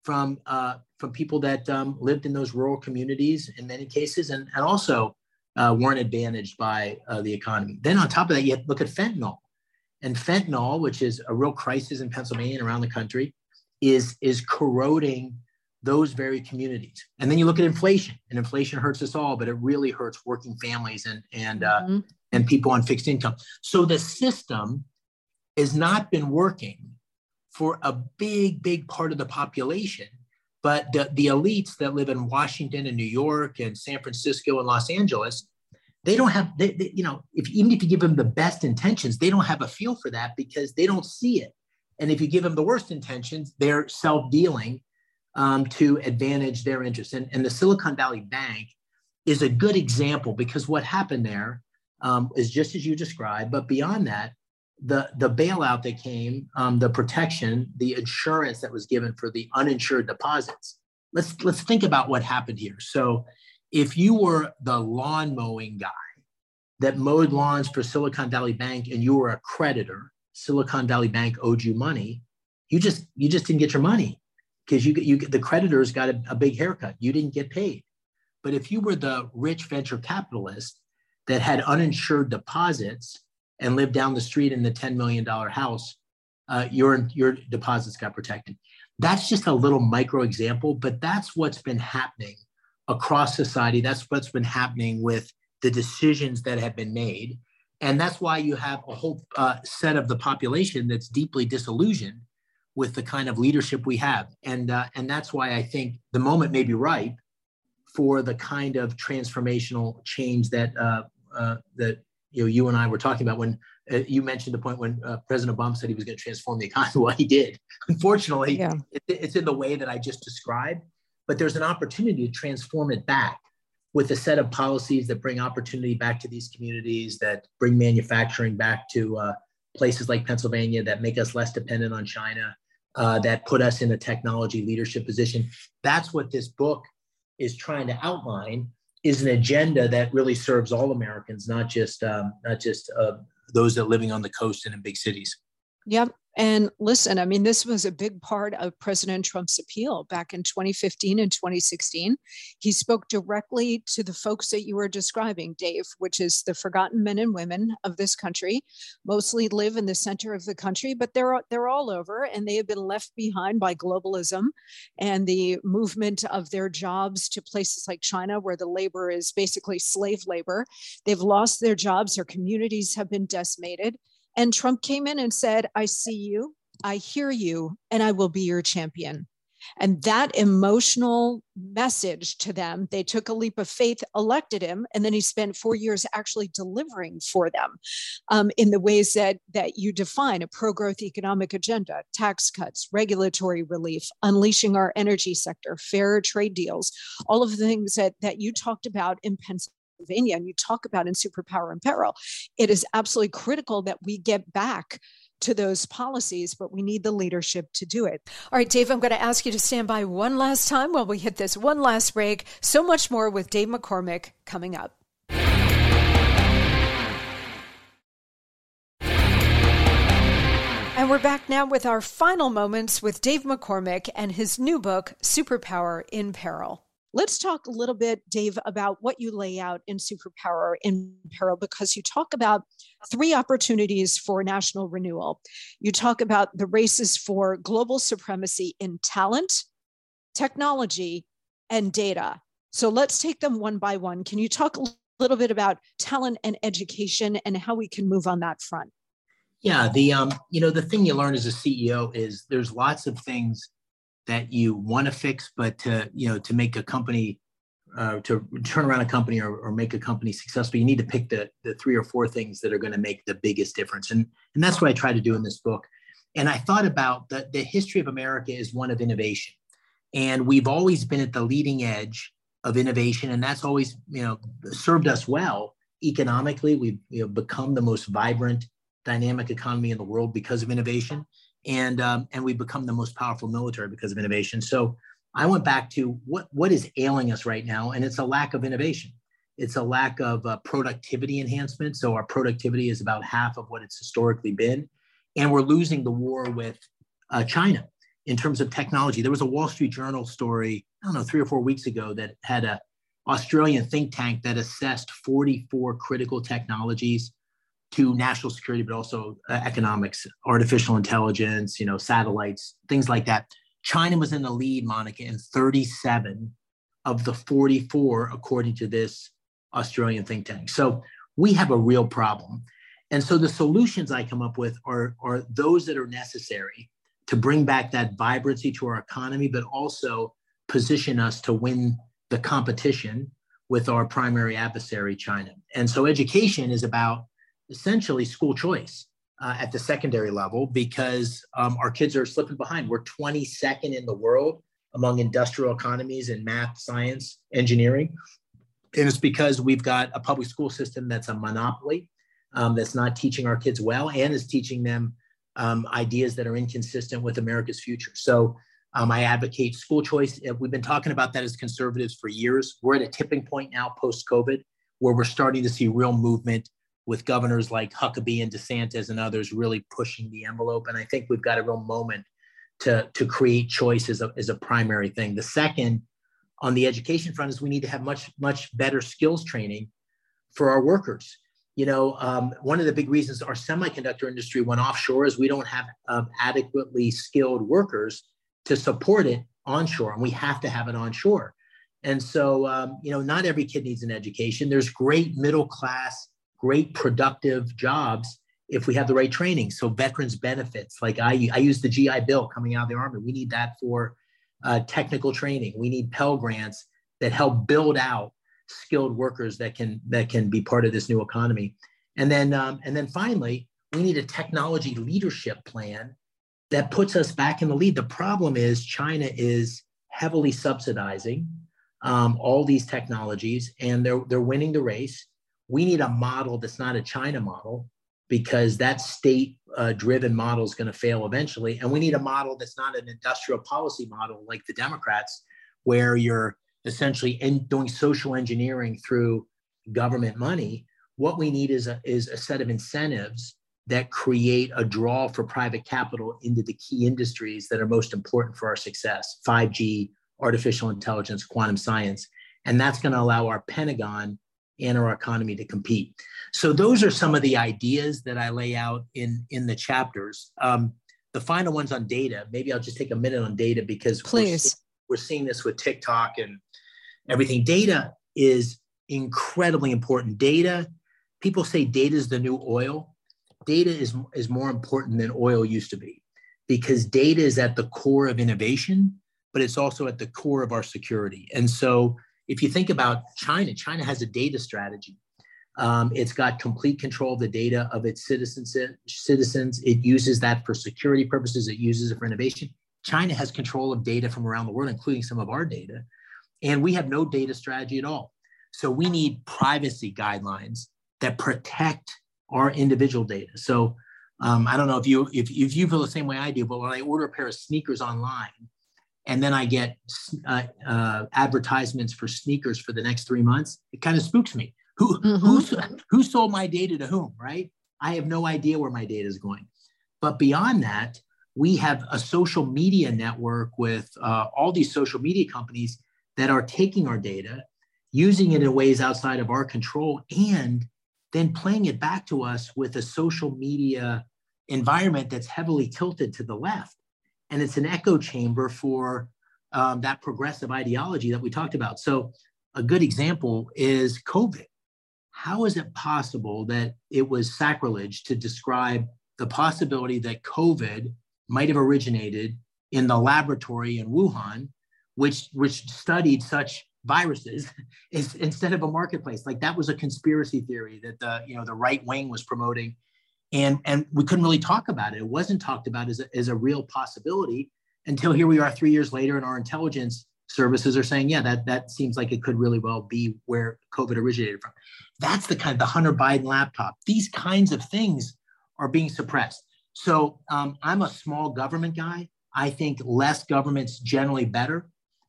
from, uh, from people that um, lived in those rural communities in many cases and, and also uh, weren't advantaged by uh, the economy. Then on top of that, you look at fentanyl. And fentanyl, which is a real crisis in Pennsylvania and around the country, is, is corroding those very communities. And then you look at inflation, and inflation hurts us all, but it really hurts working families and, and, uh, mm-hmm. and people on fixed income. So the system has not been working for a big, big part of the population. But the, the elites that live in Washington and New York and San Francisco and Los Angeles, they don't have, they, they, you know, if even if you give them the best intentions, they don't have a feel for that because they don't see it. And if you give them the worst intentions, they're self dealing um, to advantage their interests. And, and the Silicon Valley Bank is a good example because what happened there um, is just as you described. But beyond that, the, the bailout that came, um, the protection, the insurance that was given for the uninsured deposits. Let's, let's think about what happened here. So, if you were the lawn mowing guy that mowed lawns for Silicon Valley Bank and you were a creditor, Silicon Valley Bank owed you money, you just you just didn't get your money because you you the creditors got a, a big haircut. You didn't get paid. But if you were the rich venture capitalist that had uninsured deposits and lived down the street in the $10 million house, uh, your, your deposits got protected. That's just a little micro example, but that's what's been happening across society. That's what's been happening with the decisions that have been made. And that's why you have a whole uh, set of the population that's deeply disillusioned with the kind of leadership we have. And, uh, and that's why I think the moment may be ripe for the kind of transformational change that, uh, uh that you, know, you and I were talking about when uh, you mentioned the point when uh, President Obama said he was going to transform the economy. Well, he did. Unfortunately, yeah. it, it's in the way that I just described, but there's an opportunity to transform it back with a set of policies that bring opportunity back to these communities, that bring manufacturing back to uh, places like Pennsylvania that make us less dependent on China, uh, that put us in a technology leadership position. That's what this book is trying to outline is an agenda that really serves all Americans, not just um, not just uh, those that are living on the coast and in big cities. Yep. And listen, I mean, this was a big part of President Trump's appeal back in 2015 and 2016. He spoke directly to the folks that you were describing, Dave, which is the forgotten men and women of this country, mostly live in the center of the country, but they're, they're all over and they have been left behind by globalism and the movement of their jobs to places like China, where the labor is basically slave labor. They've lost their jobs, their communities have been decimated. And Trump came in and said, I see you, I hear you, and I will be your champion. And that emotional message to them, they took a leap of faith, elected him, and then he spent four years actually delivering for them um, in the ways that, that you define a pro growth economic agenda, tax cuts, regulatory relief, unleashing our energy sector, fairer trade deals, all of the things that, that you talked about in Pennsylvania Pennsylvania and you talk about in Superpower in Peril, it is absolutely critical that we get back to those policies, but we need the leadership to do it. All right, Dave, I'm going to ask you to stand by one last time while we hit this one last break. So much more with Dave McCormick coming up. And we're back now with our final moments with Dave McCormick and his new book, Superpower in Peril. Let's talk a little bit, Dave, about what you lay out in Superpower in Peril, because you talk about three opportunities for national renewal. You talk about the races for global supremacy in talent, technology, and data. So let's take them one by one. Can you talk a little bit about talent and education and how we can move on that front? Yeah, the um, you know, the thing you learn as a CEO is there's lots of things that you want to fix, but to you know to make a company uh, to turn around a company or, or, make a company successful, you need to pick the the three or four things that are going to make the biggest difference, and and that's what I try to do in this book. And I thought about the the history of America is one of innovation, and we've always been at the leading edge of innovation, and that's always you know served us well economically. We've you know, become the most vibrant, dynamic economy in the world because of innovation and um, and we become the most powerful military because of innovation. So I went back to what what is ailing us right now, and it's a lack of innovation. It's a lack of uh, productivity enhancement. So our productivity is about half of what it's historically been, and we're losing the war with uh, China in terms of technology. There was a Wall Street Journal story I don't know three or four weeks ago that had a Australian think tank that assessed 44 critical technologies to national security, but also uh, economics, artificial intelligence, you know, satellites, things like that. China was in the lead, Monica, in 37 of the 44, according to this Australian think tank. So we have a real problem. And so the solutions I come up with are, are those that are necessary to bring back that vibrancy to our economy, but also position us to win the competition with our primary adversary, China. And so education is about essentially school choice uh, at the secondary level because um, our kids are slipping behind. We're 22nd in the world among industrial economies in math, science, engineering. And it's because we've got a public school system that's a monopoly, um, that's not teaching our kids well, and is teaching them um, ideas that are inconsistent with America's future. So um, I advocate school choice. We've been talking about that as conservatives for years. We're at a tipping point now post COVID where we're starting to see real movement with governors like Huckabee and DeSantis and others really pushing the envelope. And I think we've got a real moment to, to create choice as a, as a primary thing. The second on the education front is we need to have much, much better skills training for our workers. You know, um, one of the big reasons our semiconductor industry went offshore is we don't have um, adequately skilled workers to support it onshore, and we have to have it onshore. And so, um, you know, not every kid needs an education. There's great middle class great productive jobs if we have the right training. So veterans benefits, like I, I use the GI Bill coming out of the Army. We need that for uh, technical training. We need Pell grants that help build out skilled workers that can that can be part of this new economy. And then um, and then finally, we need a technology leadership plan that puts us back in the lead. The problem is China is heavily subsidizing um, all these technologies, and they're they're winning the race we need a model that's not a China model, because that state uh, driven model is going to fail eventually. And we need a model that's not an industrial policy model like the Democrats, where you're essentially in, doing social engineering through government money. What we need is a, is a set of incentives that create a draw for private capital into the key industries that are most important for our success 5G, artificial intelligence, quantum science. And that's going to allow our Pentagon and our economy to compete. So those are some of the ideas that I lay out in in the chapters. Um, the final ones on data. Maybe I'll just take a minute on data because please we're, we're seeing this with TikTok and everything. Data is incredibly important. Data. People say data is the new oil. Data is is more important than oil used to be because data is at the core of innovation, but it's also at the core of our security. And so if you think about China, China has a data strategy. Um, it's got complete control of the data of its citizens. Citizens. It uses that for security purposes. It uses it for innovation. China has control of data from around the world, including some of our data, and we have no data strategy at all. So we need privacy guidelines that protect our individual data. So um, I don't know if you if, if you feel the same way I do, but when I order a pair of sneakers online, and then I get uh, uh, advertisements for sneakers for the next three months, it kind of spooks me. Who mm-hmm. who sold my data to whom? Right? I have no idea where my data is going. But beyond that, we have a social media network with uh, all these social media companies that are taking our data, using it in ways outside of our control, and then playing it back to us with a social media environment that's heavily tilted to the left and it's an echo chamber for um, that progressive ideology that we talked about. So, a good example is COVID. How is it possible that it was sacrilege to describe the possibility that COVID might have originated in the laboratory in Wuhan, which, which studied such viruses instead of a marketplace? Like that was a conspiracy theory that the you know the right wing was promoting and and we couldn't really talk about it. It wasn't talked about as a, as a real possibility until here we are three years later and our intelligence services are saying yeah that that seems like it could really well be where covid originated from. That's the kind of the hunter biden laptop. These kinds of things are being suppressed. So um, i'm a small government guy. I think less government's generally better.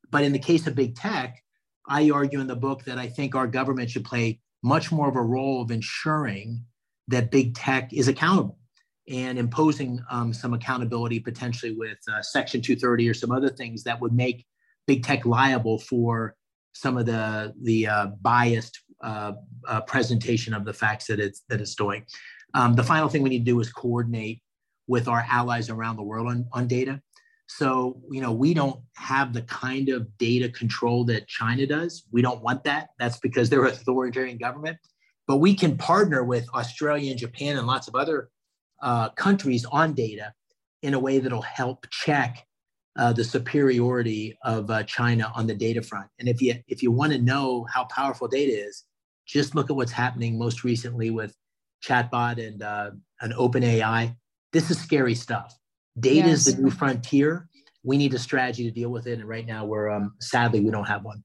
But in the case of big tech i argue in the book that i think our government should play much more of a role of ensuring that big tech is accountable and imposing um, some accountability potentially with uh, Section 230 or some other things that would make big tech liable for some of the the uh, biased uh, uh presentation of the facts that it's that it's doing. Um, the final thing we need to do is coordinate with our allies around the world on, on data. So, you know, we don't have the kind of data control that China does. We don't want that. That's because they're an authoritarian government but we can partner with Australia and Japan and lots of other uh, countries on data in a way that'll help check uh, the superiority of uh, China on the data front. And if you if you want to know how powerful data is, just look at what's happening most recently with chatbot and uh, an OpenAI. This is scary stuff. Data yes. is the new frontier. We need a strategy to deal with it, and right now we're um, sadly we don't have one.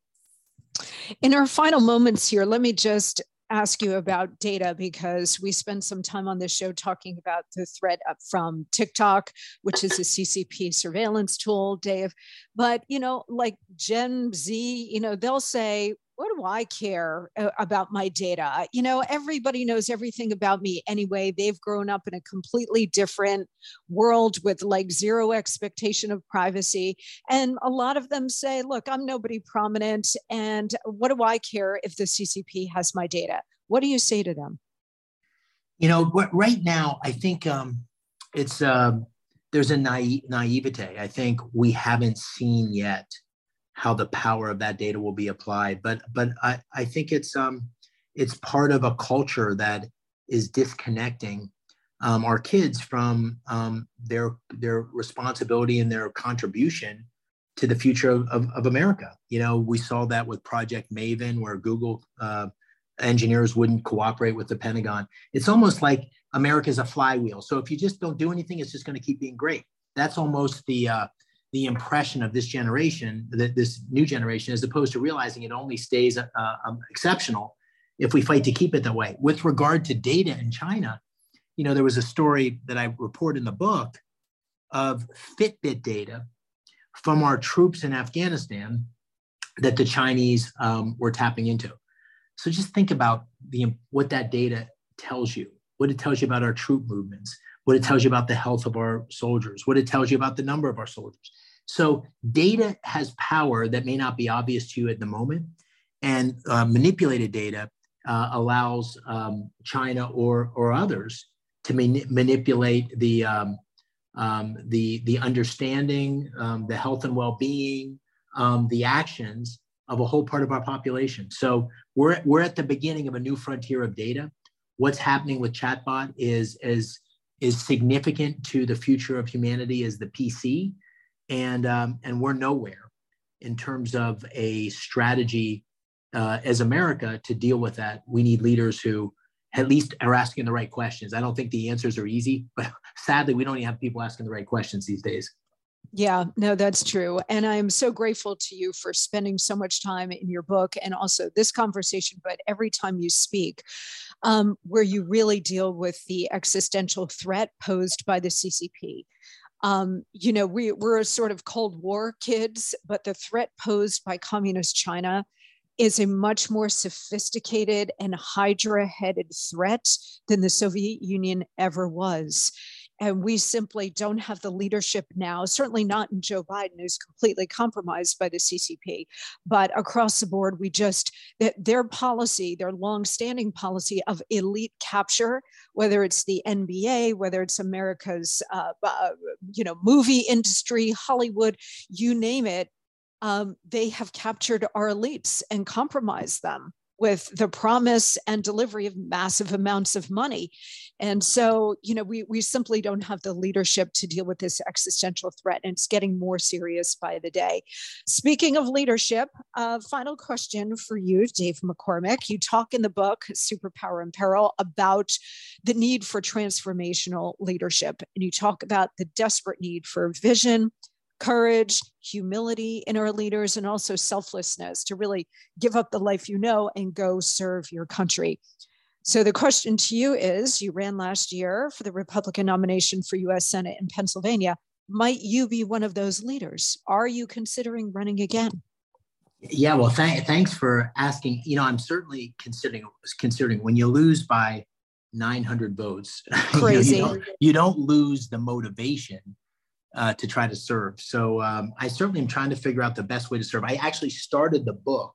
In our final moments here, let me just ask you about data because we spend some time on this show talking about the threat from TikTok, which is a CCP surveillance tool, Dave. But, you know, like Gen Z, you know, they'll say, what do I care uh, about my data? You know, everybody knows everything about me anyway. They've grown up in a completely different world with like zero expectation of privacy. And a lot of them say, look, I'm nobody prominent. And what do I care if the CCP has my data? What do you say to them? You know, right now, I think um, it's um, there's a naive, naivete. I think we haven't seen yet how the power of that data will be applied. But but I, I think it's um it's part of a culture that is disconnecting um, our kids from um, their their responsibility and their contribution to the future of, of, of, America. You know, we saw that with Project Maven, where Google uh, engineers wouldn't cooperate with the Pentagon. It's almost like America's a flywheel. So if you just don't do anything, it's just going to keep being great. That's almost the uh, the impression of this generation, that this new generation, as opposed to realizing it only stays uh, um, exceptional if we fight to keep it that way. With regard to data in China, you know, there was a story that I report in the book of Fitbit data from our troops in Afghanistan that the Chinese um, were tapping into. So just think about the what that data tells you, what it tells you about our troop movements, what it tells you about the health of our soldiers, what it tells you about the number of our soldiers. So data has power that may not be obvious to you at the moment, and uh, manipulated data uh, allows um, China or or others to manipulate the um, um, the the understanding, um, the health and well-being, um, the actions of a whole part of our population. So we're we're at the beginning of a new frontier of data. What's happening with chatbot is is is significant to the future of humanity as the PC, and um, and we're nowhere in terms of a strategy uh, as America to deal with that. We need leaders who at least are asking the right questions. I don't think the answers are easy, but sadly, we don't even have people asking the right questions these days. Yeah, no, that's true. And I'm so grateful to you for spending so much time in your book and also this conversation, but every time you speak, um, where you really deal with the existential threat posed by the CCP. Um, you know, we, we're a sort of Cold War kids, but the threat posed by communist China is a much more sophisticated and hydra headed threat than the Soviet Union ever was. And we simply don't have the leadership now, certainly not in Joe Biden, who's completely compromised by the CCP. But across the board, we just, their policy, their longstanding policy of elite capture, whether it's the NBA, whether it's America's, uh, uh, you know, movie industry, Hollywood, you name it, um, they have captured our elites and compromised them with the promise and delivery of massive amounts of money. And so, you know, we, we simply don't have the leadership to deal with this existential threat, and it's getting more serious by the day. Speaking of leadership, uh, final question for you, Dave McCormick. You talk in the book, Superpower in Peril, about the need for transformational leadership, and you talk about the desperate need for vision courage, humility in our leaders, and also selflessness to really give up the life you know and go serve your country. So, the question to you is you ran last year for the Republican nomination for US Senate in Pennsylvania. Might you be one of those leaders? Are you considering running again? Yeah, well, th- thanks for asking. You know, I'm certainly considering considering when you lose by 900 votes, crazy. you, know, you, don't, you don't lose the motivation uh, to try to serve. So um, I certainly am trying to figure out the best way to serve. I actually started the book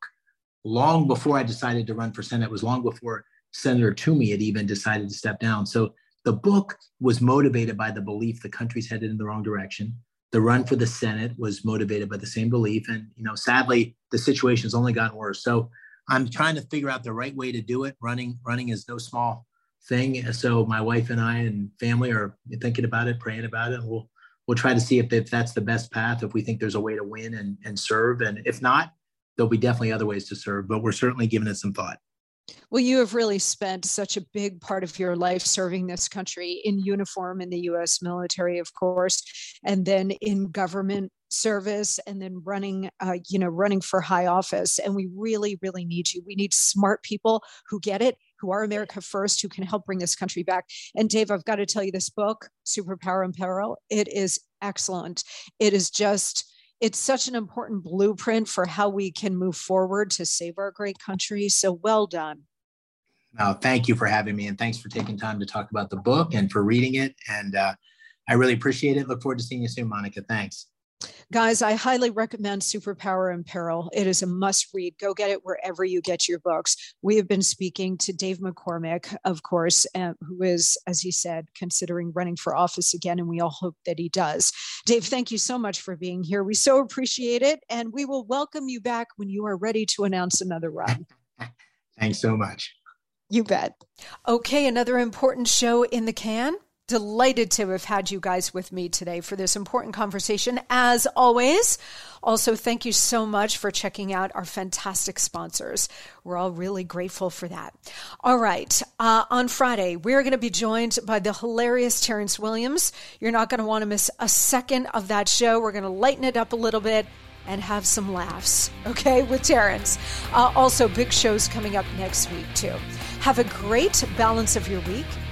long before I decided to run for Senate. It was long before Senator Toomey had even decided to step down. So the book was motivated by the belief the country's headed in the wrong direction. The run for the Senate was motivated by the same belief. And, you know, sadly, the situation has only gotten worse. So I'm trying to figure out the right way to do it. Running, running is no small thing. So my wife and I and family are thinking about it, praying about it. We'll we'll try to see if, if that's the best path, if we think there's a way to win and, and serve. And if not, there'll be definitely other ways to serve, but we're certainly giving it some thought. Well, you have really spent such a big part of your life serving this country in uniform in the US military, of course, and then in government service and then running uh, you know running for high office and we really really need you we need smart people who get it who are America first, who can help bring this country back. And Dave, I've got to tell you, this book, Superpower in Peril, it is excellent. It is just, it's such an important blueprint for how we can move forward to save our great country. So well done. No, thank you for having me, and thanks for taking time to talk about the book and for reading it. And uh, I really appreciate it. Look forward to seeing you soon, Monica. Thanks. Guys, I highly recommend Superpower in Peril. It is a must read. Go get it wherever you get your books. We have been speaking to Dave McCormick, of course, uh, who is, as he said, considering running for office again, and we all hope that he does. Dave, thank you so much for being here. We so appreciate it, and we will welcome you back when you are ready to announce another run. Thanks so much. You bet. Okay, another important show in the can delighted to have had you guys with me today for this important conversation. As always, also thank you so much for checking out our fantastic sponsors. We're all really grateful for that. All right, uh, on Friday, we're going to be joined by the hilarious Terrence Williams. You're not going to want to miss a second of that show. We're going to lighten it up a little bit and have some laughs, okay, with Terrence. Uh, also, big shows coming up next week, too. Have a great balance of your week,